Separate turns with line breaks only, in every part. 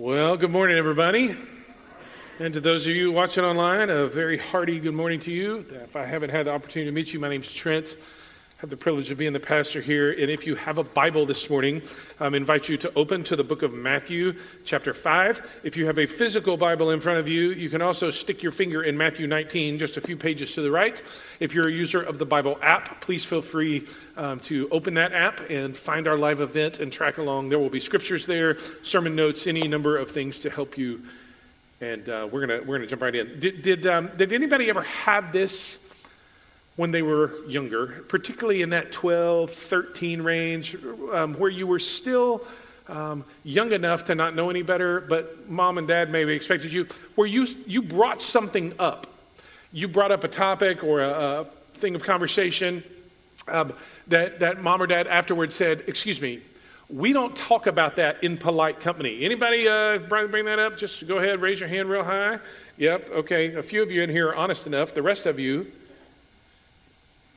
Well, good morning, everybody. And to those of you watching online, a very hearty good morning to you. If I haven't had the opportunity to meet you, my name's Trent. Have the privilege of being the pastor here. And if you have a Bible this morning, I um, invite you to open to the book of Matthew, chapter 5. If you have a physical Bible in front of you, you can also stick your finger in Matthew 19, just a few pages to the right. If you're a user of the Bible app, please feel free um, to open that app and find our live event and track along. There will be scriptures there, sermon notes, any number of things to help you and uh, we're gonna we're gonna jump right in. Did did, um, did anybody ever have this when they were younger, particularly in that 12, 13 range, um, where you were still um, young enough to not know any better, but mom and dad maybe expected you, where you you brought something up, you brought up a topic or a, a thing of conversation um, that that mom or dad afterwards said, "Excuse me." We don't talk about that in polite company. Anybody uh, bring that up? Just go ahead, raise your hand real high. Yep, okay. A few of you in here are honest enough. The rest of you,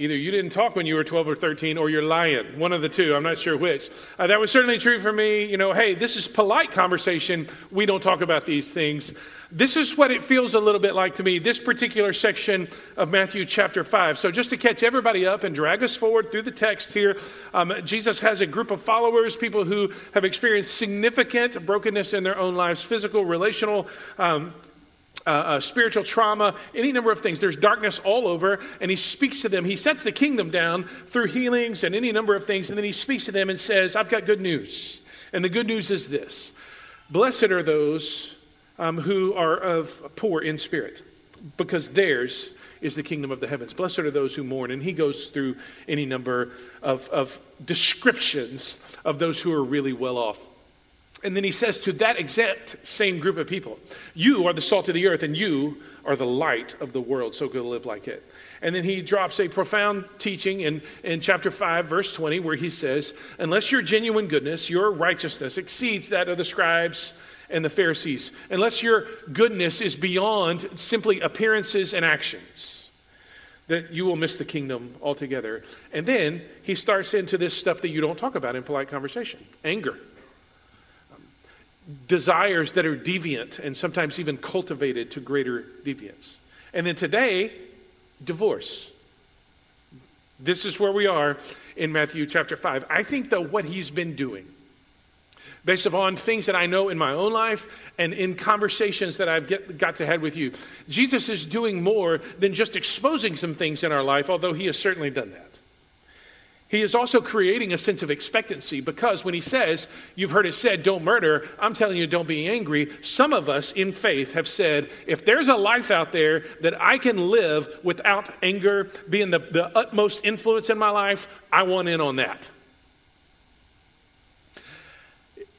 either you didn't talk when you were 12 or 13 or you're lying. One of the two. I'm not sure which. Uh, that was certainly true for me. You know, hey, this is polite conversation. We don't talk about these things. This is what it feels a little bit like to me, this particular section of Matthew chapter 5. So, just to catch everybody up and drag us forward through the text here, um, Jesus has a group of followers, people who have experienced significant brokenness in their own lives physical, relational, um, uh, uh, spiritual trauma, any number of things. There's darkness all over, and he speaks to them. He sets the kingdom down through healings and any number of things, and then he speaks to them and says, I've got good news. And the good news is this Blessed are those um, who are of poor in spirit, because theirs is the kingdom of the heavens. Blessed are those who mourn. And he goes through any number of, of descriptions of those who are really well off. And then he says to that exact same group of people, You are the salt of the earth, and you are the light of the world, so go live like it. And then he drops a profound teaching in, in chapter 5, verse 20, where he says, Unless your genuine goodness, your righteousness exceeds that of the scribes and the Pharisees, unless your goodness is beyond simply appearances and actions, that you will miss the kingdom altogether. And then he starts into this stuff that you don't talk about in polite conversation anger, desires that are deviant and sometimes even cultivated to greater deviance. And then today, divorce. This is where we are in Matthew chapter 5. I think, though, what he's been doing based upon things that I know in my own life and in conversations that I've get, got to have with you. Jesus is doing more than just exposing some things in our life, although he has certainly done that. He is also creating a sense of expectancy because when he says, You've heard it said, don't murder, I'm telling you, don't be angry. Some of us in faith have said, If there's a life out there that I can live without anger being the, the utmost influence in my life, I want in on that.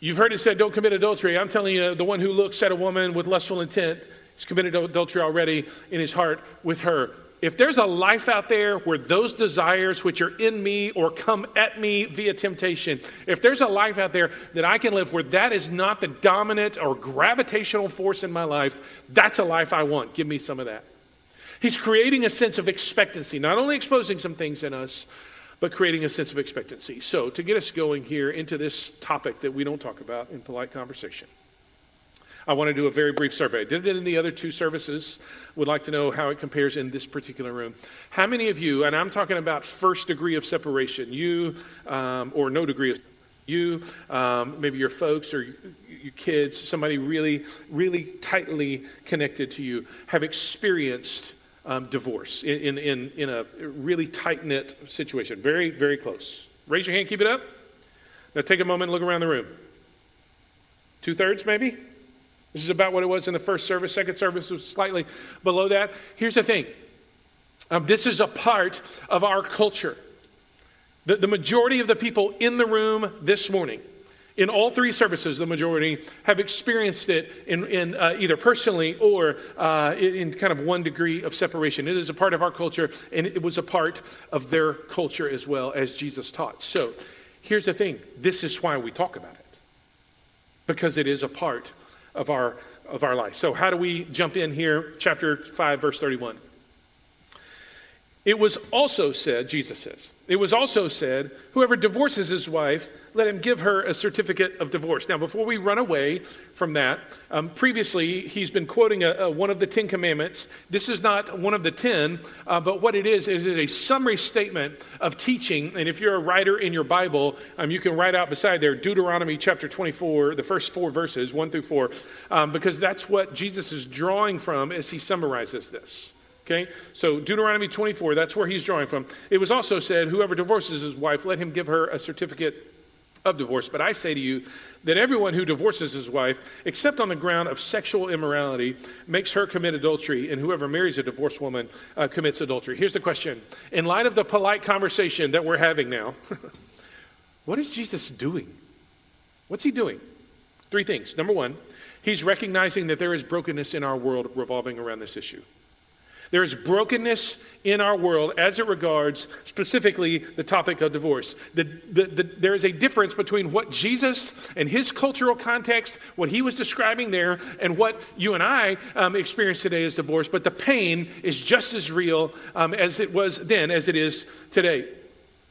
You've heard it said, don't commit adultery. I'm telling you, the one who looks at a woman with lustful intent has committed adultery already in his heart with her. If there's a life out there where those desires which are in me or come at me via temptation, if there's a life out there that I can live where that is not the dominant or gravitational force in my life, that's a life I want. Give me some of that. He's creating a sense of expectancy, not only exposing some things in us, but creating a sense of expectancy. So, to get us going here into this topic that we don't talk about in polite conversation, I want to do a very brief survey. I did it in the other two services. Would like to know how it compares in this particular room. How many of you, and I'm talking about first degree of separation, you, um, or no degree of you, um, maybe your folks or your kids, somebody really, really tightly connected to you, have experienced um, divorce in, in, in a really tight knit situation. Very, very close. Raise your hand, keep it up. Now take a moment and look around the room. Two thirds, maybe? This is about what it was in the first service. Second service was slightly below that. Here's the thing um, this is a part of our culture. The, the majority of the people in the room this morning in all three services, the majority have experienced it in, in uh, either personally or uh, in, in, kind of one degree of separation. It is a part of our culture, and it was a part of their culture as well as Jesus taught. So here's the thing this is why we talk about it, because it is a part of our, of our life. So, how do we jump in here? Chapter 5, verse 31. It was also said, Jesus says, it was also said, whoever divorces his wife, let him give her a certificate of divorce. Now, before we run away from that, um, previously he's been quoting a, a, one of the Ten Commandments. This is not one of the ten, uh, but what it is, is a summary statement of teaching. And if you're a writer in your Bible, um, you can write out beside there Deuteronomy chapter 24, the first four verses, 1 through 4, um, because that's what Jesus is drawing from as he summarizes this. Okay? So Deuteronomy 24, that's where he's drawing from. It was also said, whoever divorces his wife, let him give her a certificate of divorce. But I say to you that everyone who divorces his wife, except on the ground of sexual immorality, makes her commit adultery, and whoever marries a divorced woman uh, commits adultery. Here's the question In light of the polite conversation that we're having now, what is Jesus doing? What's he doing? Three things. Number one, he's recognizing that there is brokenness in our world revolving around this issue. There is brokenness in our world as it regards specifically the topic of divorce. The, the, the, there is a difference between what Jesus and his cultural context, what he was describing there, and what you and I um, experience today as divorce. But the pain is just as real um, as it was then as it is today.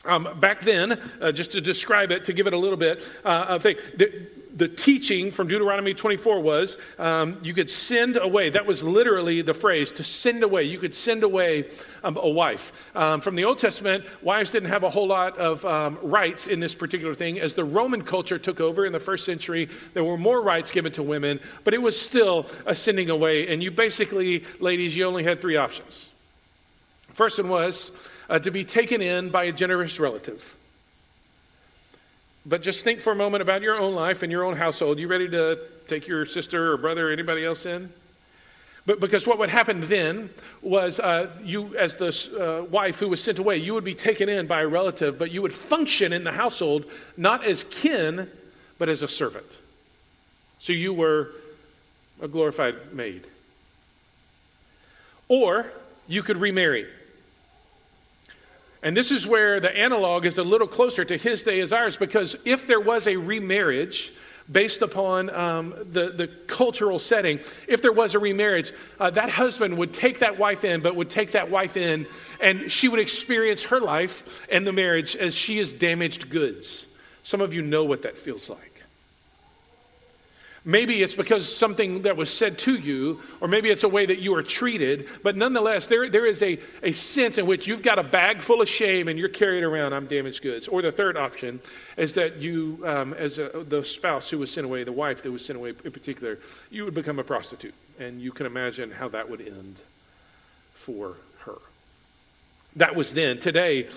Um, back then, uh, just to describe it, to give it a little bit uh, of thing, the, teaching from Deuteronomy 24 was um, you could send away. That was literally the phrase to send away. You could send away um, a wife. Um, from the Old Testament, wives didn't have a whole lot of um, rights in this particular thing. As the Roman culture took over in the first century, there were more rights given to women, but it was still a sending away. And you basically, ladies, you only had three options. First one was uh, to be taken in by a generous relative. But just think for a moment about your own life and your own household. You ready to take your sister or brother or anybody else in? But because what would happen then was uh, you, as the uh, wife who was sent away, you would be taken in by a relative, but you would function in the household not as kin, but as a servant. So you were a glorified maid. Or you could remarry. And this is where the analog is a little closer to his day as ours, because if there was a remarriage based upon um, the, the cultural setting, if there was a remarriage, uh, that husband would take that wife in, but would take that wife in, and she would experience her life and the marriage as she is damaged goods. Some of you know what that feels like. Maybe it's because something that was said to you, or maybe it's a way that you are treated, but nonetheless, there, there is a, a sense in which you've got a bag full of shame and you're carried around, I'm damaged goods. Or the third option is that you, um, as a, the spouse who was sent away, the wife that was sent away in particular, you would become a prostitute. And you can imagine how that would end for her. That was then. Today,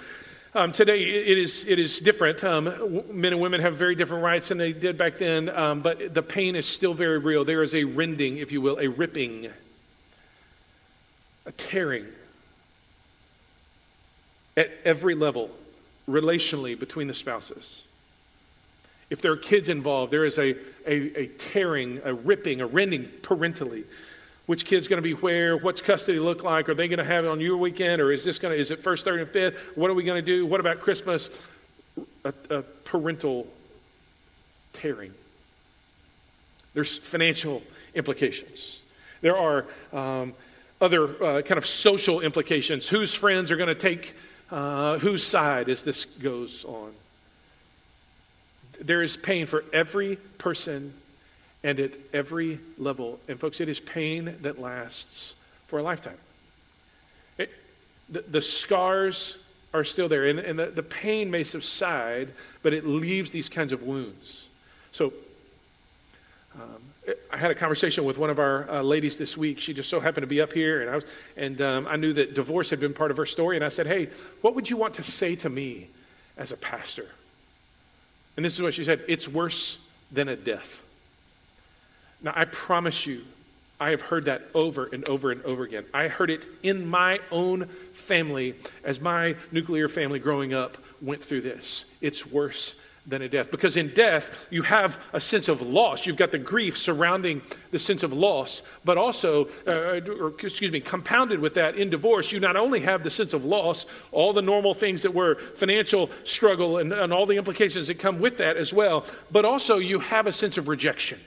um, today, it is, it is different. Um, men and women have very different rights than they did back then, um, but the pain is still very real. There is a rending, if you will, a ripping, a tearing at every level, relationally, between the spouses. If there are kids involved, there is a, a, a tearing, a ripping, a rending parentally which kid's going to be where, what's custody look like, are they going to have it on your weekend, or is this going to, is it first, third, and fifth? What are we going to do? What about Christmas? A, a parental tearing. There's financial implications. There are um, other uh, kind of social implications. Whose friends are going to take uh, whose side as this goes on? There is pain for every person and at every level. And, folks, it is pain that lasts for a lifetime. It, the, the, scars are still there, and, and the, the pain may subside, but it leaves these kinds of wounds. So, um, I had a conversation with one of our uh, ladies this week. She just so happened to be up here, and I was, and um, I knew that divorce had been part of her story. And I said, "Hey, what would you want to say to me as a pastor?" And this is what she said: "It's worse than a death." Now, I promise you, I have heard that over and over and over again. I heard it in my own family as my nuclear family growing up went through this. It's worse than a death. Because in death, you have a sense of loss. You've got the grief surrounding the sense of loss, but also, uh, or excuse me, compounded with that in divorce, you not only have the sense of loss, all the normal things that were financial struggle and, and all the implications that come with that as well, but also you have a sense of rejection.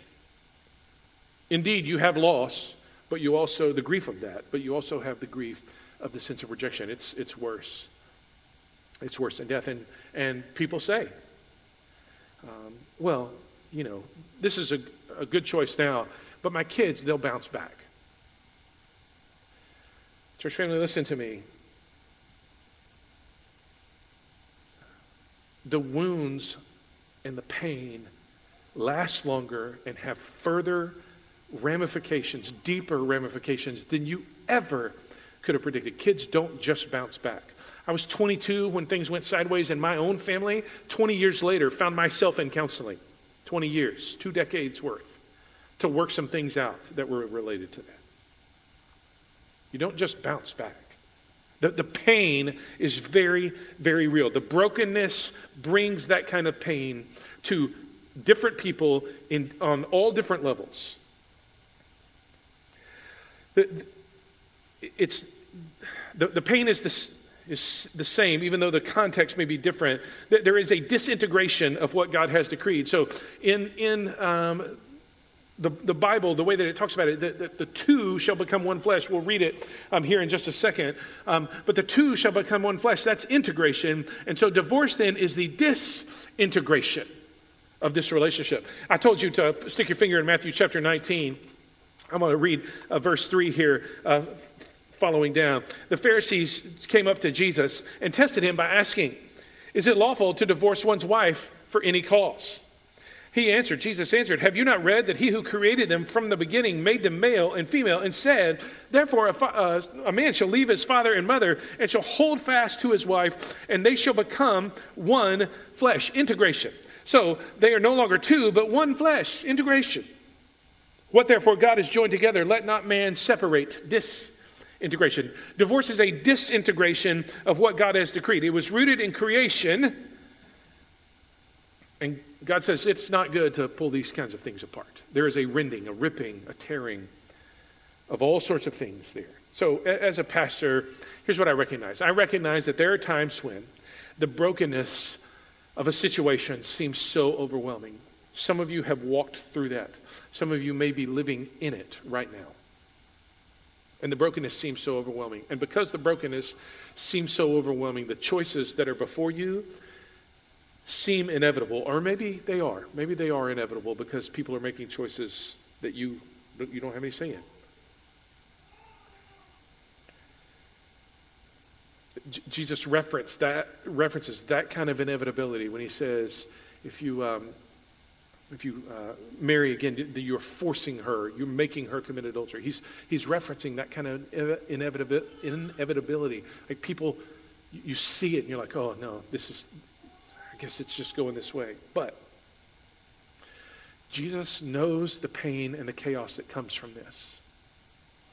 Indeed, you have loss, but you also, the grief of that, but you also have the grief of the sense of rejection. It's, it's worse. It's worse than death. And, and people say, um, well, you know, this is a, a good choice now, but my kids, they'll bounce back. Church family, listen to me. The wounds and the pain last longer and have further ramifications, deeper ramifications than you ever could have predicted. Kids don't just bounce back. I was 22 when things went sideways in my own family. 20 years later, found myself in counseling. 20 years, two decades worth, to work some things out that were related to that. You don't just bounce back. The, the pain is very, very real. The brokenness brings that kind of pain to different people in, on all different levels. The, it's, the, the pain is, is the same, even though the context may be different. There is a disintegration of what God has decreed. So in, in um, the, the Bible, the way that it talks about it, that the, the, two shall become one flesh. We'll read it um, here in just a second. Um, but the two shall become one flesh. That's integration. And so divorce then is the disintegration of this relationship. I told you to stick your finger in Matthew chapter 19. I'm going to read uh, verse 3 here, uh, following down. The Pharisees came up to Jesus and tested him by asking, Is it lawful to divorce one's wife for any cause? He answered, Jesus answered, Have you not read that he who created them from the beginning made them male and female, and said, Therefore a, fa- uh, a man shall leave his father and mother and shall hold fast to his wife, and they shall become one flesh. Integration. So they are no longer two, but one flesh. Integration. What therefore God has joined together, let not man separate. Disintegration. Divorce is a disintegration of what God has decreed. It was rooted in creation. And God says it's not good to pull these kinds of things apart. There is a rending, a ripping, a tearing of all sorts of things there. So, as a pastor, here's what I recognize I recognize that there are times when the brokenness of a situation seems so overwhelming. Some of you have walked through that. Some of you may be living in it right now. And the brokenness seems so overwhelming. And because the brokenness seems so overwhelming, the choices that are before you seem inevitable, or maybe they are. Maybe they are inevitable because people are making choices that you, you don't have any say in. Jesus referenced that, references that kind of inevitability when he says, if you, um, if you uh, marry again, you're forcing her, you're making her commit adultery. He's, he's referencing that kind of inevitability. Like people, you see it and you're like, oh no, this is, I guess it's just going this way. But Jesus knows the pain and the chaos that comes from this.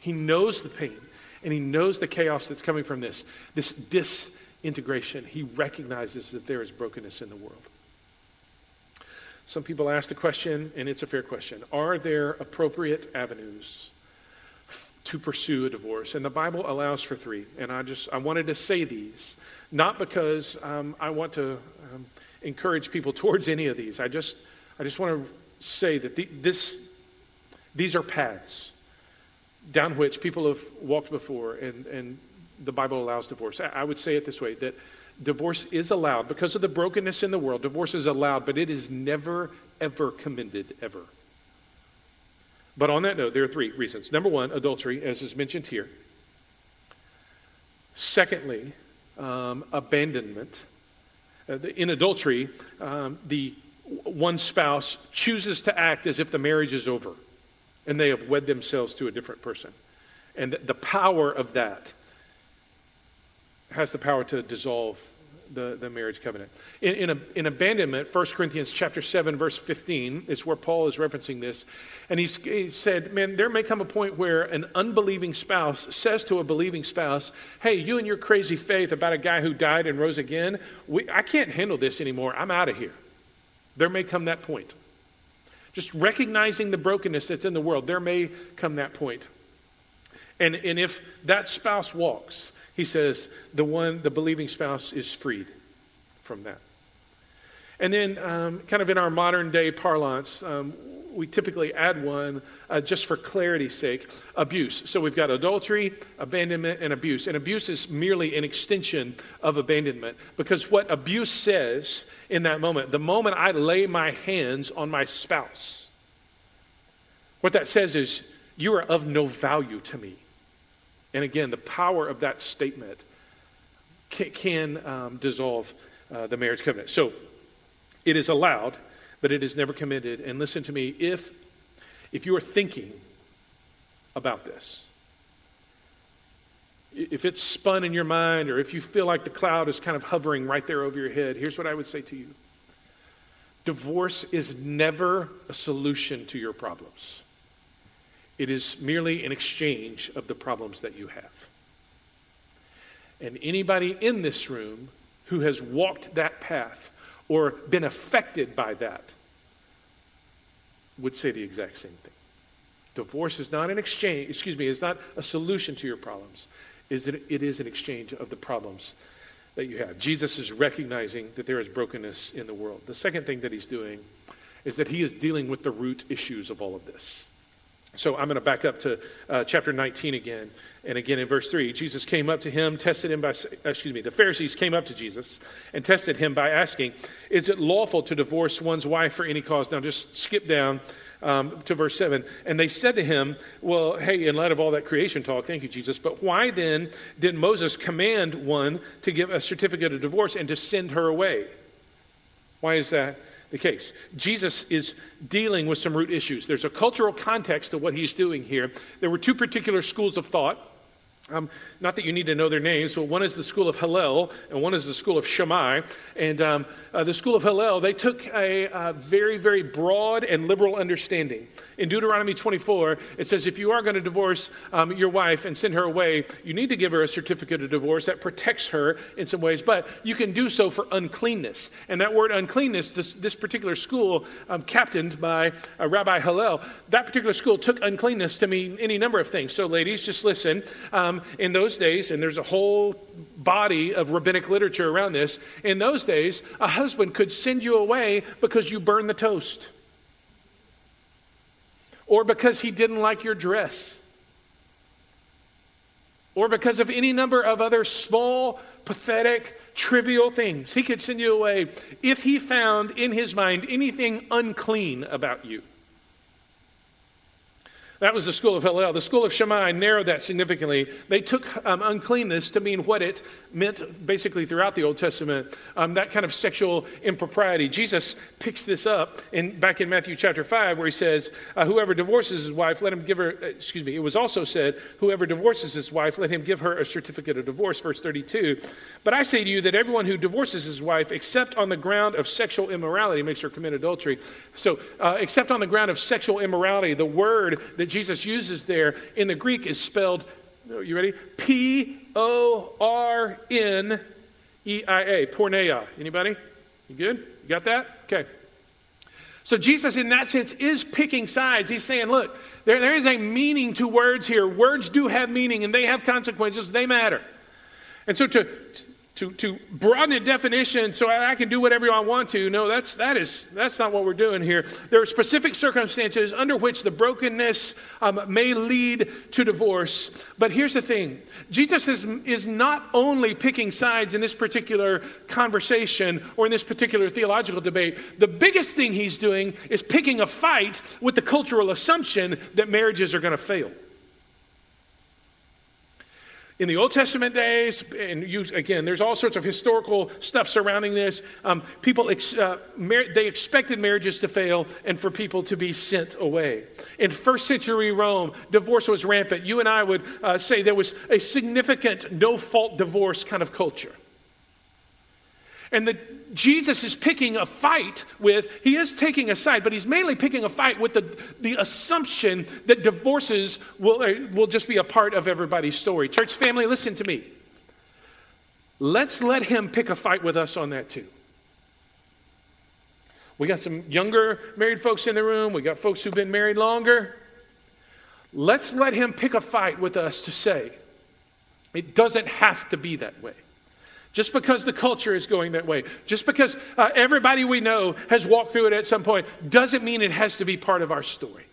He knows the pain and he knows the chaos that's coming from this, this disintegration. He recognizes that there is brokenness in the world. Some people ask the question, and it's a fair question Are there appropriate avenues to pursue a divorce? And the Bible allows for three. And I just I wanted to say these, not because um, I want to um, encourage people towards any of these. I just I just want to say that the, this these are paths down which people have walked before, and, and the Bible allows divorce. I, I would say it this way that divorce is allowed because of the brokenness in the world. Divorce is allowed, but it is never, ever commended, ever. But on that note, there are three reasons. Number one, adultery, as is mentioned here. Secondly, um, abandonment. Uh, the, in adultery, um, the one spouse chooses to act as if the marriage is over and they have wed themselves to a different person. And the power of that has the power to dissolve the, the marriage covenant. In, in, a, in abandonment, 1 Corinthians chapter 7, verse 15 is where Paul is referencing this. And he said, Man, there may come a point where an unbelieving spouse says to a believing spouse, Hey, you and your crazy faith about a guy who died and rose again, we, I can't handle this anymore. I'm out of here. There may come that point. Just recognizing the brokenness that's in the world, there may come that point. And, and if that spouse walks, he says the one, the believing spouse is freed from that. And then, um, kind of in our modern day parlance, um, we typically add one uh, just for clarity's sake abuse. So we've got adultery, abandonment, and abuse. And abuse is merely an extension of abandonment because what abuse says in that moment, the moment I lay my hands on my spouse, what that says is, you are of no value to me. And again, the power of that statement can, can um, dissolve uh, the marriage covenant. So it is allowed but it is never committed. And listen to me, if, if you are thinking about this, if it's spun in your mind or if you feel like the cloud is kind of hovering right there over your head, here's what I would say to you Divorce is never a solution to your problems, it is merely an exchange of the problems that you have. And anybody in this room who has walked that path or been affected by that would say the exact same thing. Divorce is not an exchange, excuse me, is not a solution to your problems. Is it, it is an exchange of the problems that you have. Jesus is recognizing that there is brokenness in the world. The second thing that he's doing is that he is dealing with the root issues of all of this. So I'm going to back up to uh, chapter 19 again. And again in verse 3, Jesus came up to him, tested him by, excuse me, the Pharisees came up to Jesus and tested him by asking, Is it lawful to divorce one's wife for any cause? Now just skip down um, to verse 7. And they said to him, Well, hey, in light of all that creation talk, thank you, Jesus, but why then did Moses command one to give a certificate of divorce and to send her away? Why is that? The case. Jesus is dealing with some root issues. There's a cultural context to what he's doing here. There were two particular schools of thought. Um, not that you need to know their names, but one is the school of Hillel and one is the school of Shammai. And um, uh, the school of Hillel, they took a very, very broad and liberal understanding. In Deuteronomy 24, it says if you are going to divorce um, your wife and send her away, you need to give her a certificate of divorce that protects her in some ways, but you can do so for uncleanness. And that word uncleanness, this, this particular school, um, captained by uh, Rabbi Hillel, that particular school took uncleanness to mean any number of things. So, ladies, just listen. Um, in those days, and there's a whole body of rabbinic literature around this, in those days, a husband could send you away because you burned the toast or because he didn't like your dress or because of any number of other small, pathetic, trivial things. He could send you away if he found in his mind anything unclean about you. That was the school of Hillel. The school of Shammai narrowed that significantly. They took um, uncleanness to mean what it meant basically throughout the Old Testament, um, that kind of sexual impropriety. Jesus picks this up in, back in Matthew chapter 5, where he says, uh, Whoever divorces his wife, let him give her, uh, excuse me, it was also said, Whoever divorces his wife, let him give her a certificate of divorce, verse 32. But I say to you that everyone who divorces his wife, except on the ground of sexual immorality, makes her commit adultery. So, uh, except on the ground of sexual immorality, the word that Jesus uses there in the Greek is spelled, you ready? P O R N E I A, porneia. Anybody? You good? You got that? Okay. So Jesus, in that sense, is picking sides. He's saying, look, there, there is a meaning to words here. Words do have meaning and they have consequences, they matter. And so to, to, to broaden the definition so I can do whatever I want to. No, that's, that is, that's not what we're doing here. There are specific circumstances under which the brokenness um, may lead to divorce. But here's the thing Jesus is, is not only picking sides in this particular conversation or in this particular theological debate. The biggest thing he's doing is picking a fight with the cultural assumption that marriages are going to fail. In the Old Testament days, and you, again, there's all sorts of historical stuff surrounding this. Um, people, ex, uh, mar- they expected marriages to fail and for people to be sent away. In first century Rome, divorce was rampant. You and I would uh, say there was a significant no fault divorce kind of culture. And the, Jesus is picking a fight with, he is taking a side, but he's mainly picking a fight with the, the assumption that divorces will, uh, will just be a part of everybody's story. Church family, listen to me. Let's let him pick a fight with us on that too. We got some younger married folks in the room, we got folks who've been married longer. Let's let him pick a fight with us to say, it doesn't have to be that way. Just because the culture is going that way, just because uh, everybody we know has walked through it at some point, doesn't mean it has to be part of our story.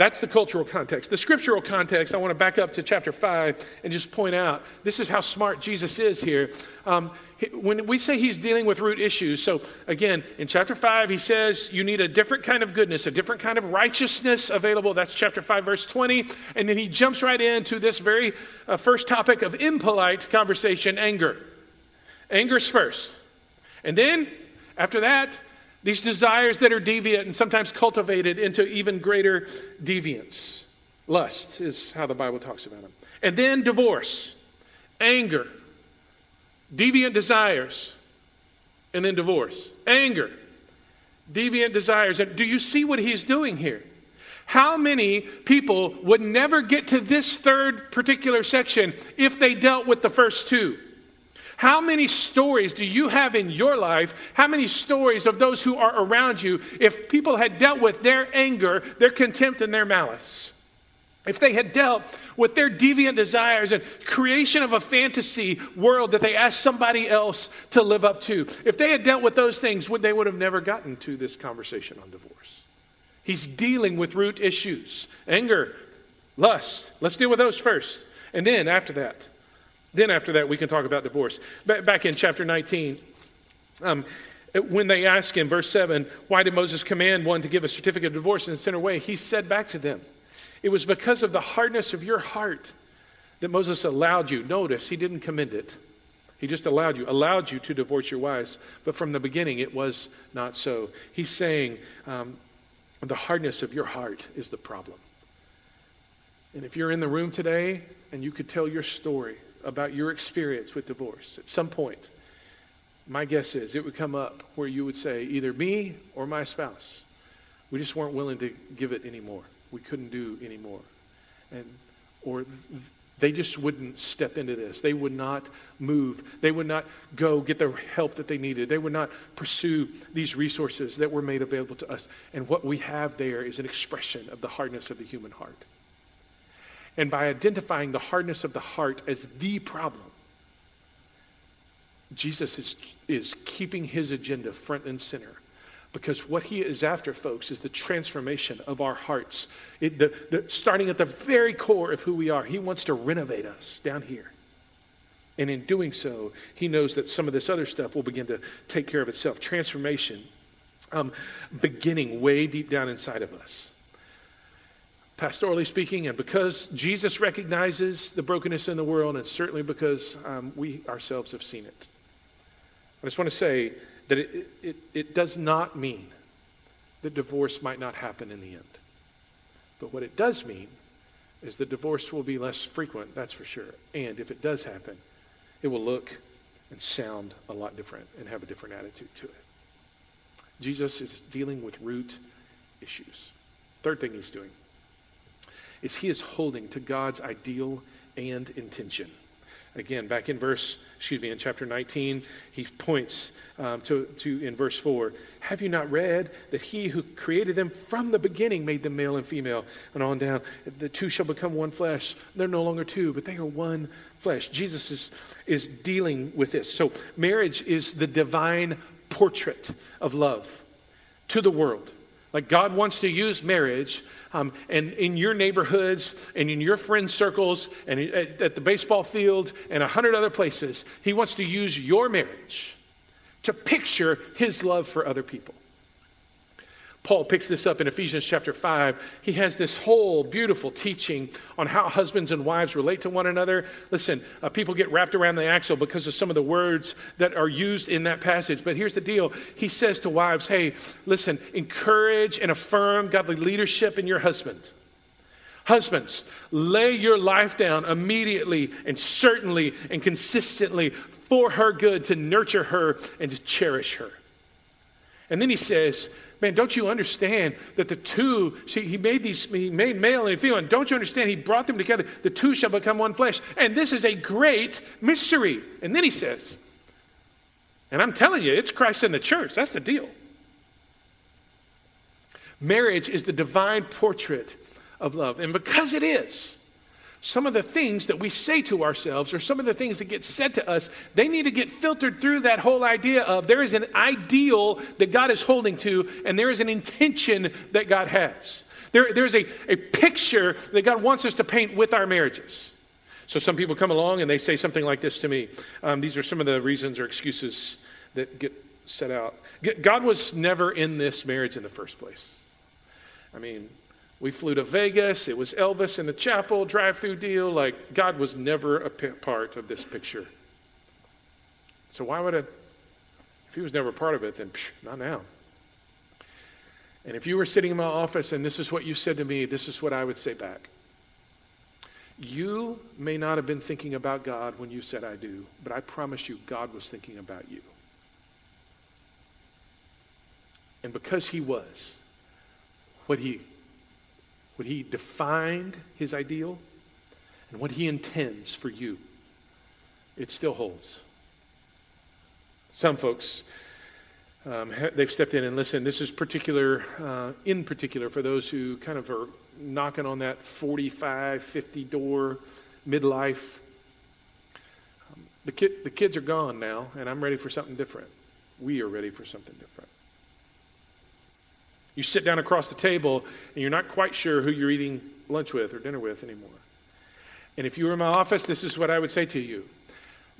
That's the cultural context. The scriptural context, I want to back up to chapter 5 and just point out this is how smart Jesus is here. Um, when we say he's dealing with root issues, so again, in chapter 5, he says you need a different kind of goodness, a different kind of righteousness available. That's chapter 5, verse 20. And then he jumps right into this very uh, first topic of impolite conversation anger. Anger's first. And then, after that, these desires that are deviant and sometimes cultivated into even greater deviance. Lust is how the Bible talks about them. And then divorce, anger, deviant desires, and then divorce. Anger, deviant desires. And do you see what he's doing here? How many people would never get to this third particular section if they dealt with the first two? How many stories do you have in your life? How many stories of those who are around you if people had dealt with their anger, their contempt, and their malice? If they had dealt with their deviant desires and creation of a fantasy world that they asked somebody else to live up to, if they had dealt with those things, would they would have never gotten to this conversation on divorce. He's dealing with root issues anger, lust. Let's deal with those first. And then after that, then, after that, we can talk about divorce. Back in chapter 19, um, when they ask him, verse 7, why did Moses command one to give a certificate of divorce and send away? He said back to them, It was because of the hardness of your heart that Moses allowed you. Notice, he didn't commend it. He just allowed you, allowed you to divorce your wives. But from the beginning, it was not so. He's saying, um, the hardness of your heart is the problem. And if you're in the room today and you could tell your story about your experience with divorce at some point, my guess is it would come up where you would say, either me or my spouse, we just weren't willing to give it anymore. We couldn't do anymore. And, or they just wouldn't step into this. They would not move. They would not go get the help that they needed. They would not pursue these resources that were made available to us. And what we have there is an expression of the hardness of the human heart. And by identifying the hardness of the heart as the problem, Jesus is, is keeping his agenda front and center. Because what he is after, folks, is the transformation of our hearts. It, the, the, starting at the very core of who we are, he wants to renovate us down here. And in doing so, he knows that some of this other stuff will begin to take care of itself. Transformation um, beginning way deep down inside of us pastorally speaking, and because Jesus recognizes the brokenness in the world, and certainly because um, we ourselves have seen it. I just want to say that it, it, it does not mean that divorce might not happen in the end. But what it does mean is that divorce will be less frequent, that's for sure. And if it does happen, it will look and sound a lot different and have a different attitude to it. Jesus is dealing with root issues. Third thing he's doing is he is holding to God's ideal and intention. Again, back in verse, excuse me, in chapter 19, he points um, to, to, in verse 4, have you not read that he who created them from the beginning made them male and female? And on down, the two shall become one flesh. They're no longer two, but they are one flesh. Jesus is, is dealing with this. So, marriage is the divine portrait of love to the world. Like God wants to use marriage um, and in your neighborhoods and in your friend circles and at, at the baseball field and a hundred other places. He wants to use your marriage to picture his love for other people. Paul picks this up in Ephesians chapter 5. He has this whole beautiful teaching on how husbands and wives relate to one another. Listen, uh, people get wrapped around the axle because of some of the words that are used in that passage. But here's the deal He says to wives, hey, listen, encourage and affirm godly leadership in your husband. Husbands, lay your life down immediately and certainly and consistently for her good to nurture her and to cherish her. And then he says, Man, don't you understand that the two, see, he made these, he made male and female, and don't you understand? He brought them together. The two shall become one flesh. And this is a great mystery. And then he says, and I'm telling you, it's Christ in the church. That's the deal. Marriage is the divine portrait of love. And because it is, some of the things that we say to ourselves or some of the things that get said to us, they need to get filtered through that whole idea of there is an ideal that God is holding to and there is an intention that God has. There, there's a, a picture that God wants us to paint with our marriages. So some people come along and they say something like this to me. Um, these are some of the reasons or excuses that get set out. God was never in this marriage in the first place. I mean, we flew to Vegas. It was Elvis in the chapel, drive through deal. Like, God was never a part of this picture. So, why would it, if he was never a part of it, then psh, not now. And if you were sitting in my office and this is what you said to me, this is what I would say back. You may not have been thinking about God when you said I do, but I promise you, God was thinking about you. And because he was, what he, what he defined his ideal and what he intends for you, it still holds. Some folks, um, they've stepped in and listened. This is particular, uh, in particular, for those who kind of are knocking on that 45, 50 door midlife. Um, the, ki- the kids are gone now, and I'm ready for something different. We are ready for something different. You sit down across the table and you're not quite sure who you're eating lunch with or dinner with anymore. And if you were in my office, this is what I would say to you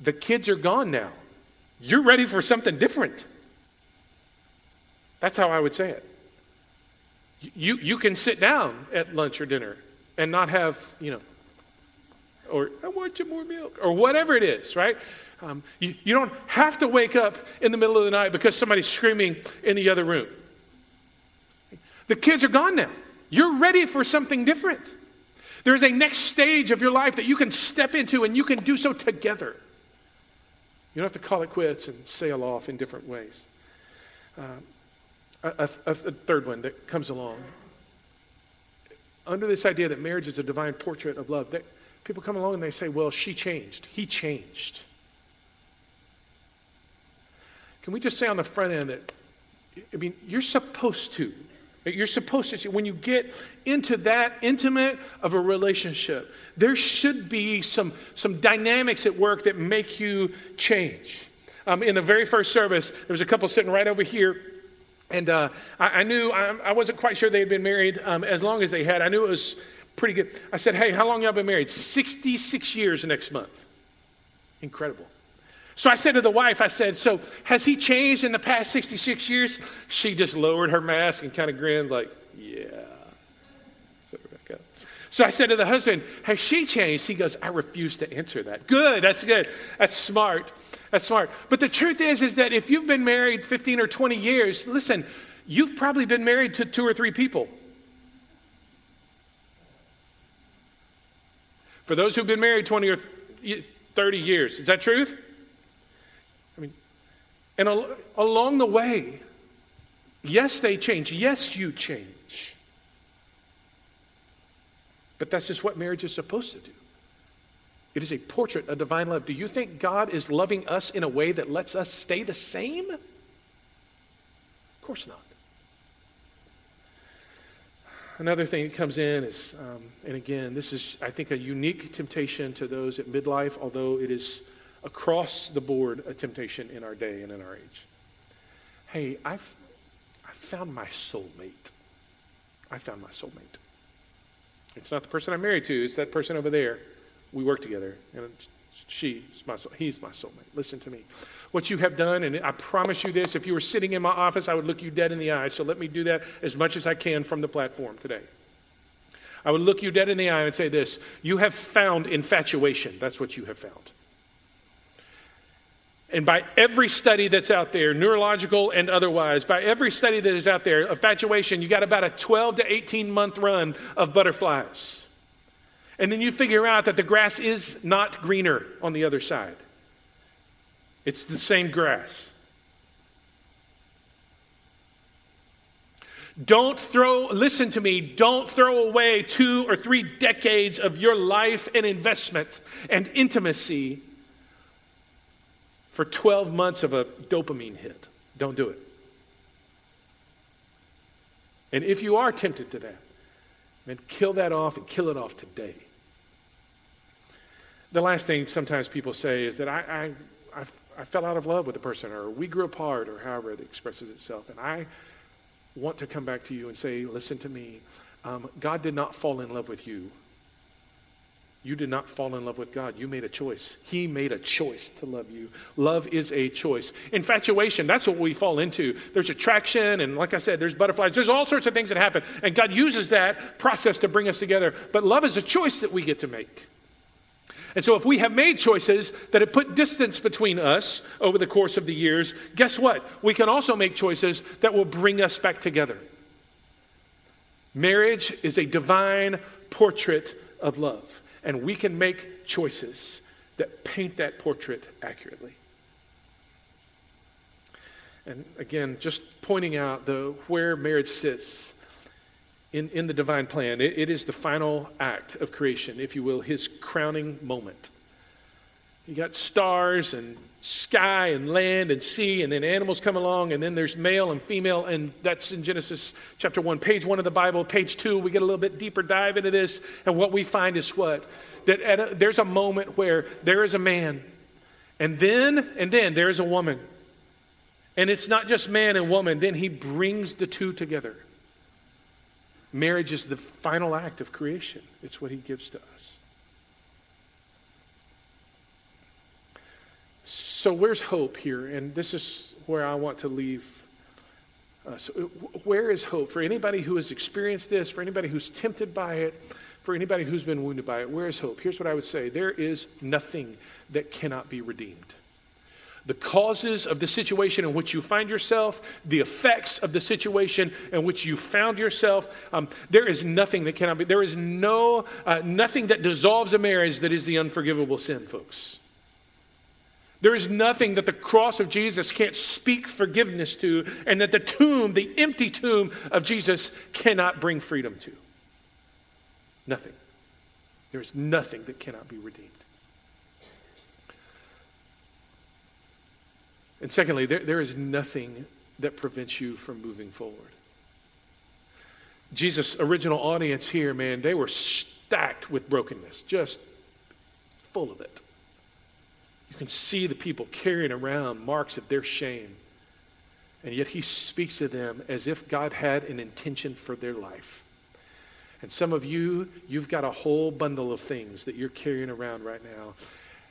The kids are gone now. You're ready for something different. That's how I would say it. You, you can sit down at lunch or dinner and not have, you know, or I want you more milk, or whatever it is, right? Um, you, you don't have to wake up in the middle of the night because somebody's screaming in the other room. The kids are gone now. You're ready for something different. There's a next stage of your life that you can step into and you can do so together. You don't have to call it quits and sail off in different ways. Uh, a, a, a third one that comes along. Under this idea that marriage is a divine portrait of love, they, people come along and they say, well, she changed. He changed. Can we just say on the front end that, I mean, you're supposed to you're supposed to, when you get into that intimate of a relationship, there should be some, some dynamics at work that make you change. Um, in the very first service, there was a couple sitting right over here. And uh, I, I, knew, I, I, wasn't quite sure they had been married um, as long as they had. I knew it was pretty good. I said, Hey, how long y'all been married? 66 years next month. Incredible. So I said to the wife, I said, So has he changed in the past 66 years? She just lowered her mask and kind of grinned, like, Yeah. So I said to the husband, Has she changed? He goes, I refuse to answer that. Good, that's good. That's smart. That's smart. But the truth is, is that if you've been married 15 or 20 years, listen, you've probably been married to two or three people. For those who've been married 20 or 30 years, is that truth? And al- along the way, yes, they change. Yes, you change. But that's just what marriage is supposed to do. It is a portrait of divine love. Do you think God is loving us in a way that lets us stay the same? Of course not. Another thing that comes in is, um, and again, this is, I think, a unique temptation to those at midlife, although it is across the board a temptation in our day and in our age. Hey, I've, I found my soulmate. I found my soulmate. It's not the person I'm married to, it's that person over there. We work together, and she's my soul, he's my soulmate. Listen to me. What you have done, and I promise you this, if you were sitting in my office, I would look you dead in the eye. So let me do that as much as I can from the platform today. I would look you dead in the eye and say this You have found infatuation. That's what you have found. And by every study that's out there, neurological and otherwise, by every study that is out there, infatuation, you got about a 12 to 18 month run of butterflies. And then you figure out that the grass is not greener on the other side, it's the same grass. Don't throw, listen to me, don't throw away two or three decades of your life and investment and intimacy for 12 months of a dopamine hit. Don't do it. And if you are tempted to that, then kill that off and kill it off today. The last thing sometimes people say is that I, I, I, I fell out of love with a person, or we grew apart, or however it expresses itself. And I want to come back to you and say, listen to me. Um, God did not fall in love with you. You did not fall in love with God. You made a choice. He made a choice to love you. Love is a choice. Infatuation, that's what we fall into. There's attraction, and like I said, there's butterflies. There's all sorts of things that happen. And God uses that process to bring us together. But love is a choice that we get to make. And so, if we have made choices that have put distance between us over the course of the years, guess what? We can also make choices that will bring us back together. Marriage is a divine portrait of love, and we can make choices that paint that portrait accurately. And again, just pointing out the where marriage sits in, in the divine plan. It, it is the final act of creation, if you will, his crowning moment. You got stars and sky and land and sea, and then animals come along, and then there's male and female, and that's in Genesis chapter 1, page 1 of the Bible. Page 2, we get a little bit deeper dive into this, and what we find is what? That a, there's a moment where there is a man, and then, and then there's a woman. And it's not just man and woman, then he brings the two together. Marriage is the final act of creation, it's what he gives to us. So, where's hope here? And this is where I want to leave. Uh, so where is hope for anybody who has experienced this, for anybody who's tempted by it, for anybody who's been wounded by it? Where is hope? Here's what I would say there is nothing that cannot be redeemed the causes of the situation in which you find yourself, the effects of the situation in which you found yourself. Um, there is nothing that cannot be. There is no uh, nothing that dissolves a marriage that is the unforgivable sin, folks. There is nothing that the cross of Jesus can't speak forgiveness to, and that the tomb, the empty tomb of Jesus, cannot bring freedom to. Nothing. There is nothing that cannot be redeemed. And secondly, there, there is nothing that prevents you from moving forward. Jesus' original audience here, man, they were stacked with brokenness, just full of it. You can see the people carrying around marks of their shame. And yet he speaks to them as if God had an intention for their life. And some of you, you've got a whole bundle of things that you're carrying around right now.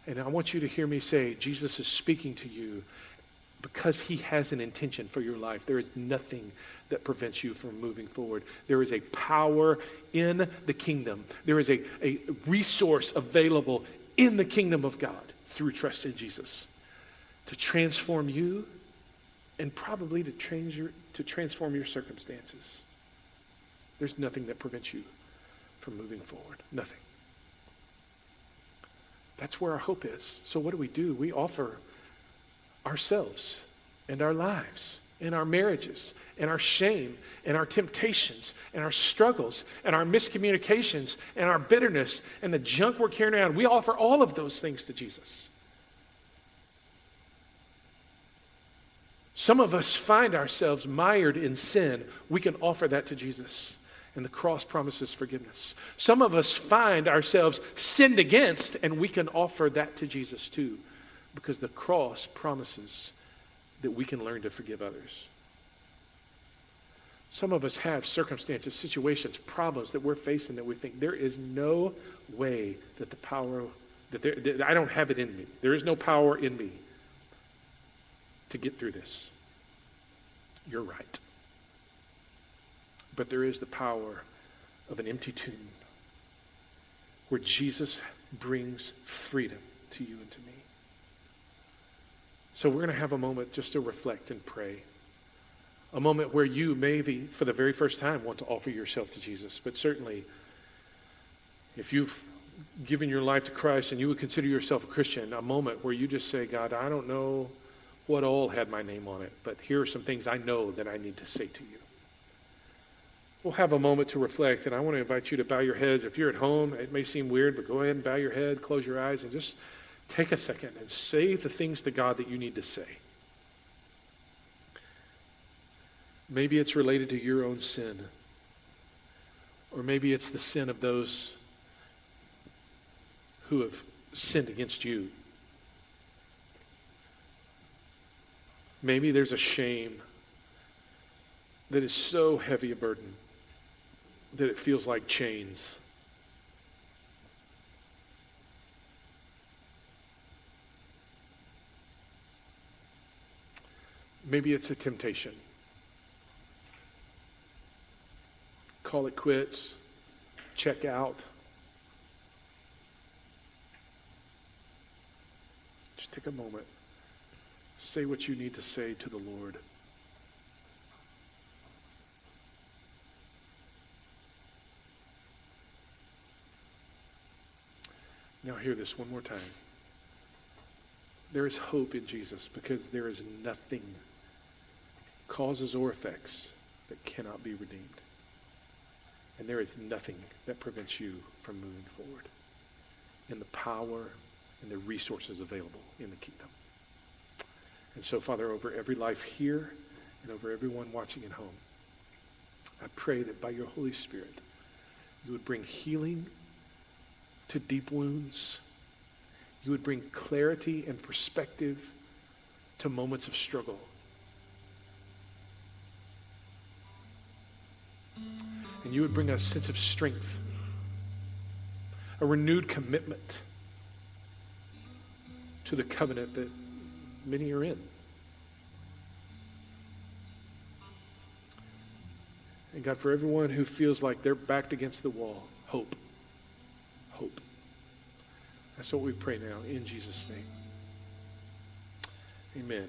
And I want you to hear me say, Jesus is speaking to you because he has an intention for your life. There is nothing that prevents you from moving forward. There is a power in the kingdom. There is a, a resource available in the kingdom of God through trust in Jesus to transform you and probably to, trans your, to transform your circumstances. There's nothing that prevents you from moving forward. Nothing. That's where our hope is. So, what do we do? We offer ourselves and our lives and our marriages and our shame and our temptations and our struggles and our miscommunications and our bitterness and the junk we're carrying around. We offer all of those things to Jesus. Some of us find ourselves mired in sin. We can offer that to Jesus. And the cross promises forgiveness. Some of us find ourselves sinned against, and we can offer that to Jesus too because the cross promises that we can learn to forgive others. Some of us have circumstances, situations, problems that we're facing that we think there is no way that the power, that, there, that I don't have it in me. There is no power in me to get through this. You're right. But there is the power of an empty tomb where Jesus brings freedom to you and to me. So we're going to have a moment just to reflect and pray. A moment where you maybe, for the very first time, want to offer yourself to Jesus. But certainly, if you've given your life to Christ and you would consider yourself a Christian, a moment where you just say, God, I don't know what all had my name on it, but here are some things I know that I need to say to you. We'll have a moment to reflect, and I want to invite you to bow your heads. If you're at home, it may seem weird, but go ahead and bow your head, close your eyes, and just Take a second and say the things to God that you need to say. Maybe it's related to your own sin. Or maybe it's the sin of those who have sinned against you. Maybe there's a shame that is so heavy a burden that it feels like chains. Maybe it's a temptation. Call it quits, check out. Just take a moment. Say what you need to say to the Lord. Now, hear this one more time. There is hope in Jesus because there is nothing, causes or effects, that cannot be redeemed. And there is nothing that prevents you from moving forward in the power and the resources available in the kingdom. And so, Father, over every life here and over everyone watching at home, I pray that by your Holy Spirit, you would bring healing to deep wounds. You would bring clarity and perspective to moments of struggle. And you would bring a sense of strength, a renewed commitment to the covenant that many are in. And God, for everyone who feels like they're backed against the wall, hope hope. That's what we pray now in Jesus' name. Amen.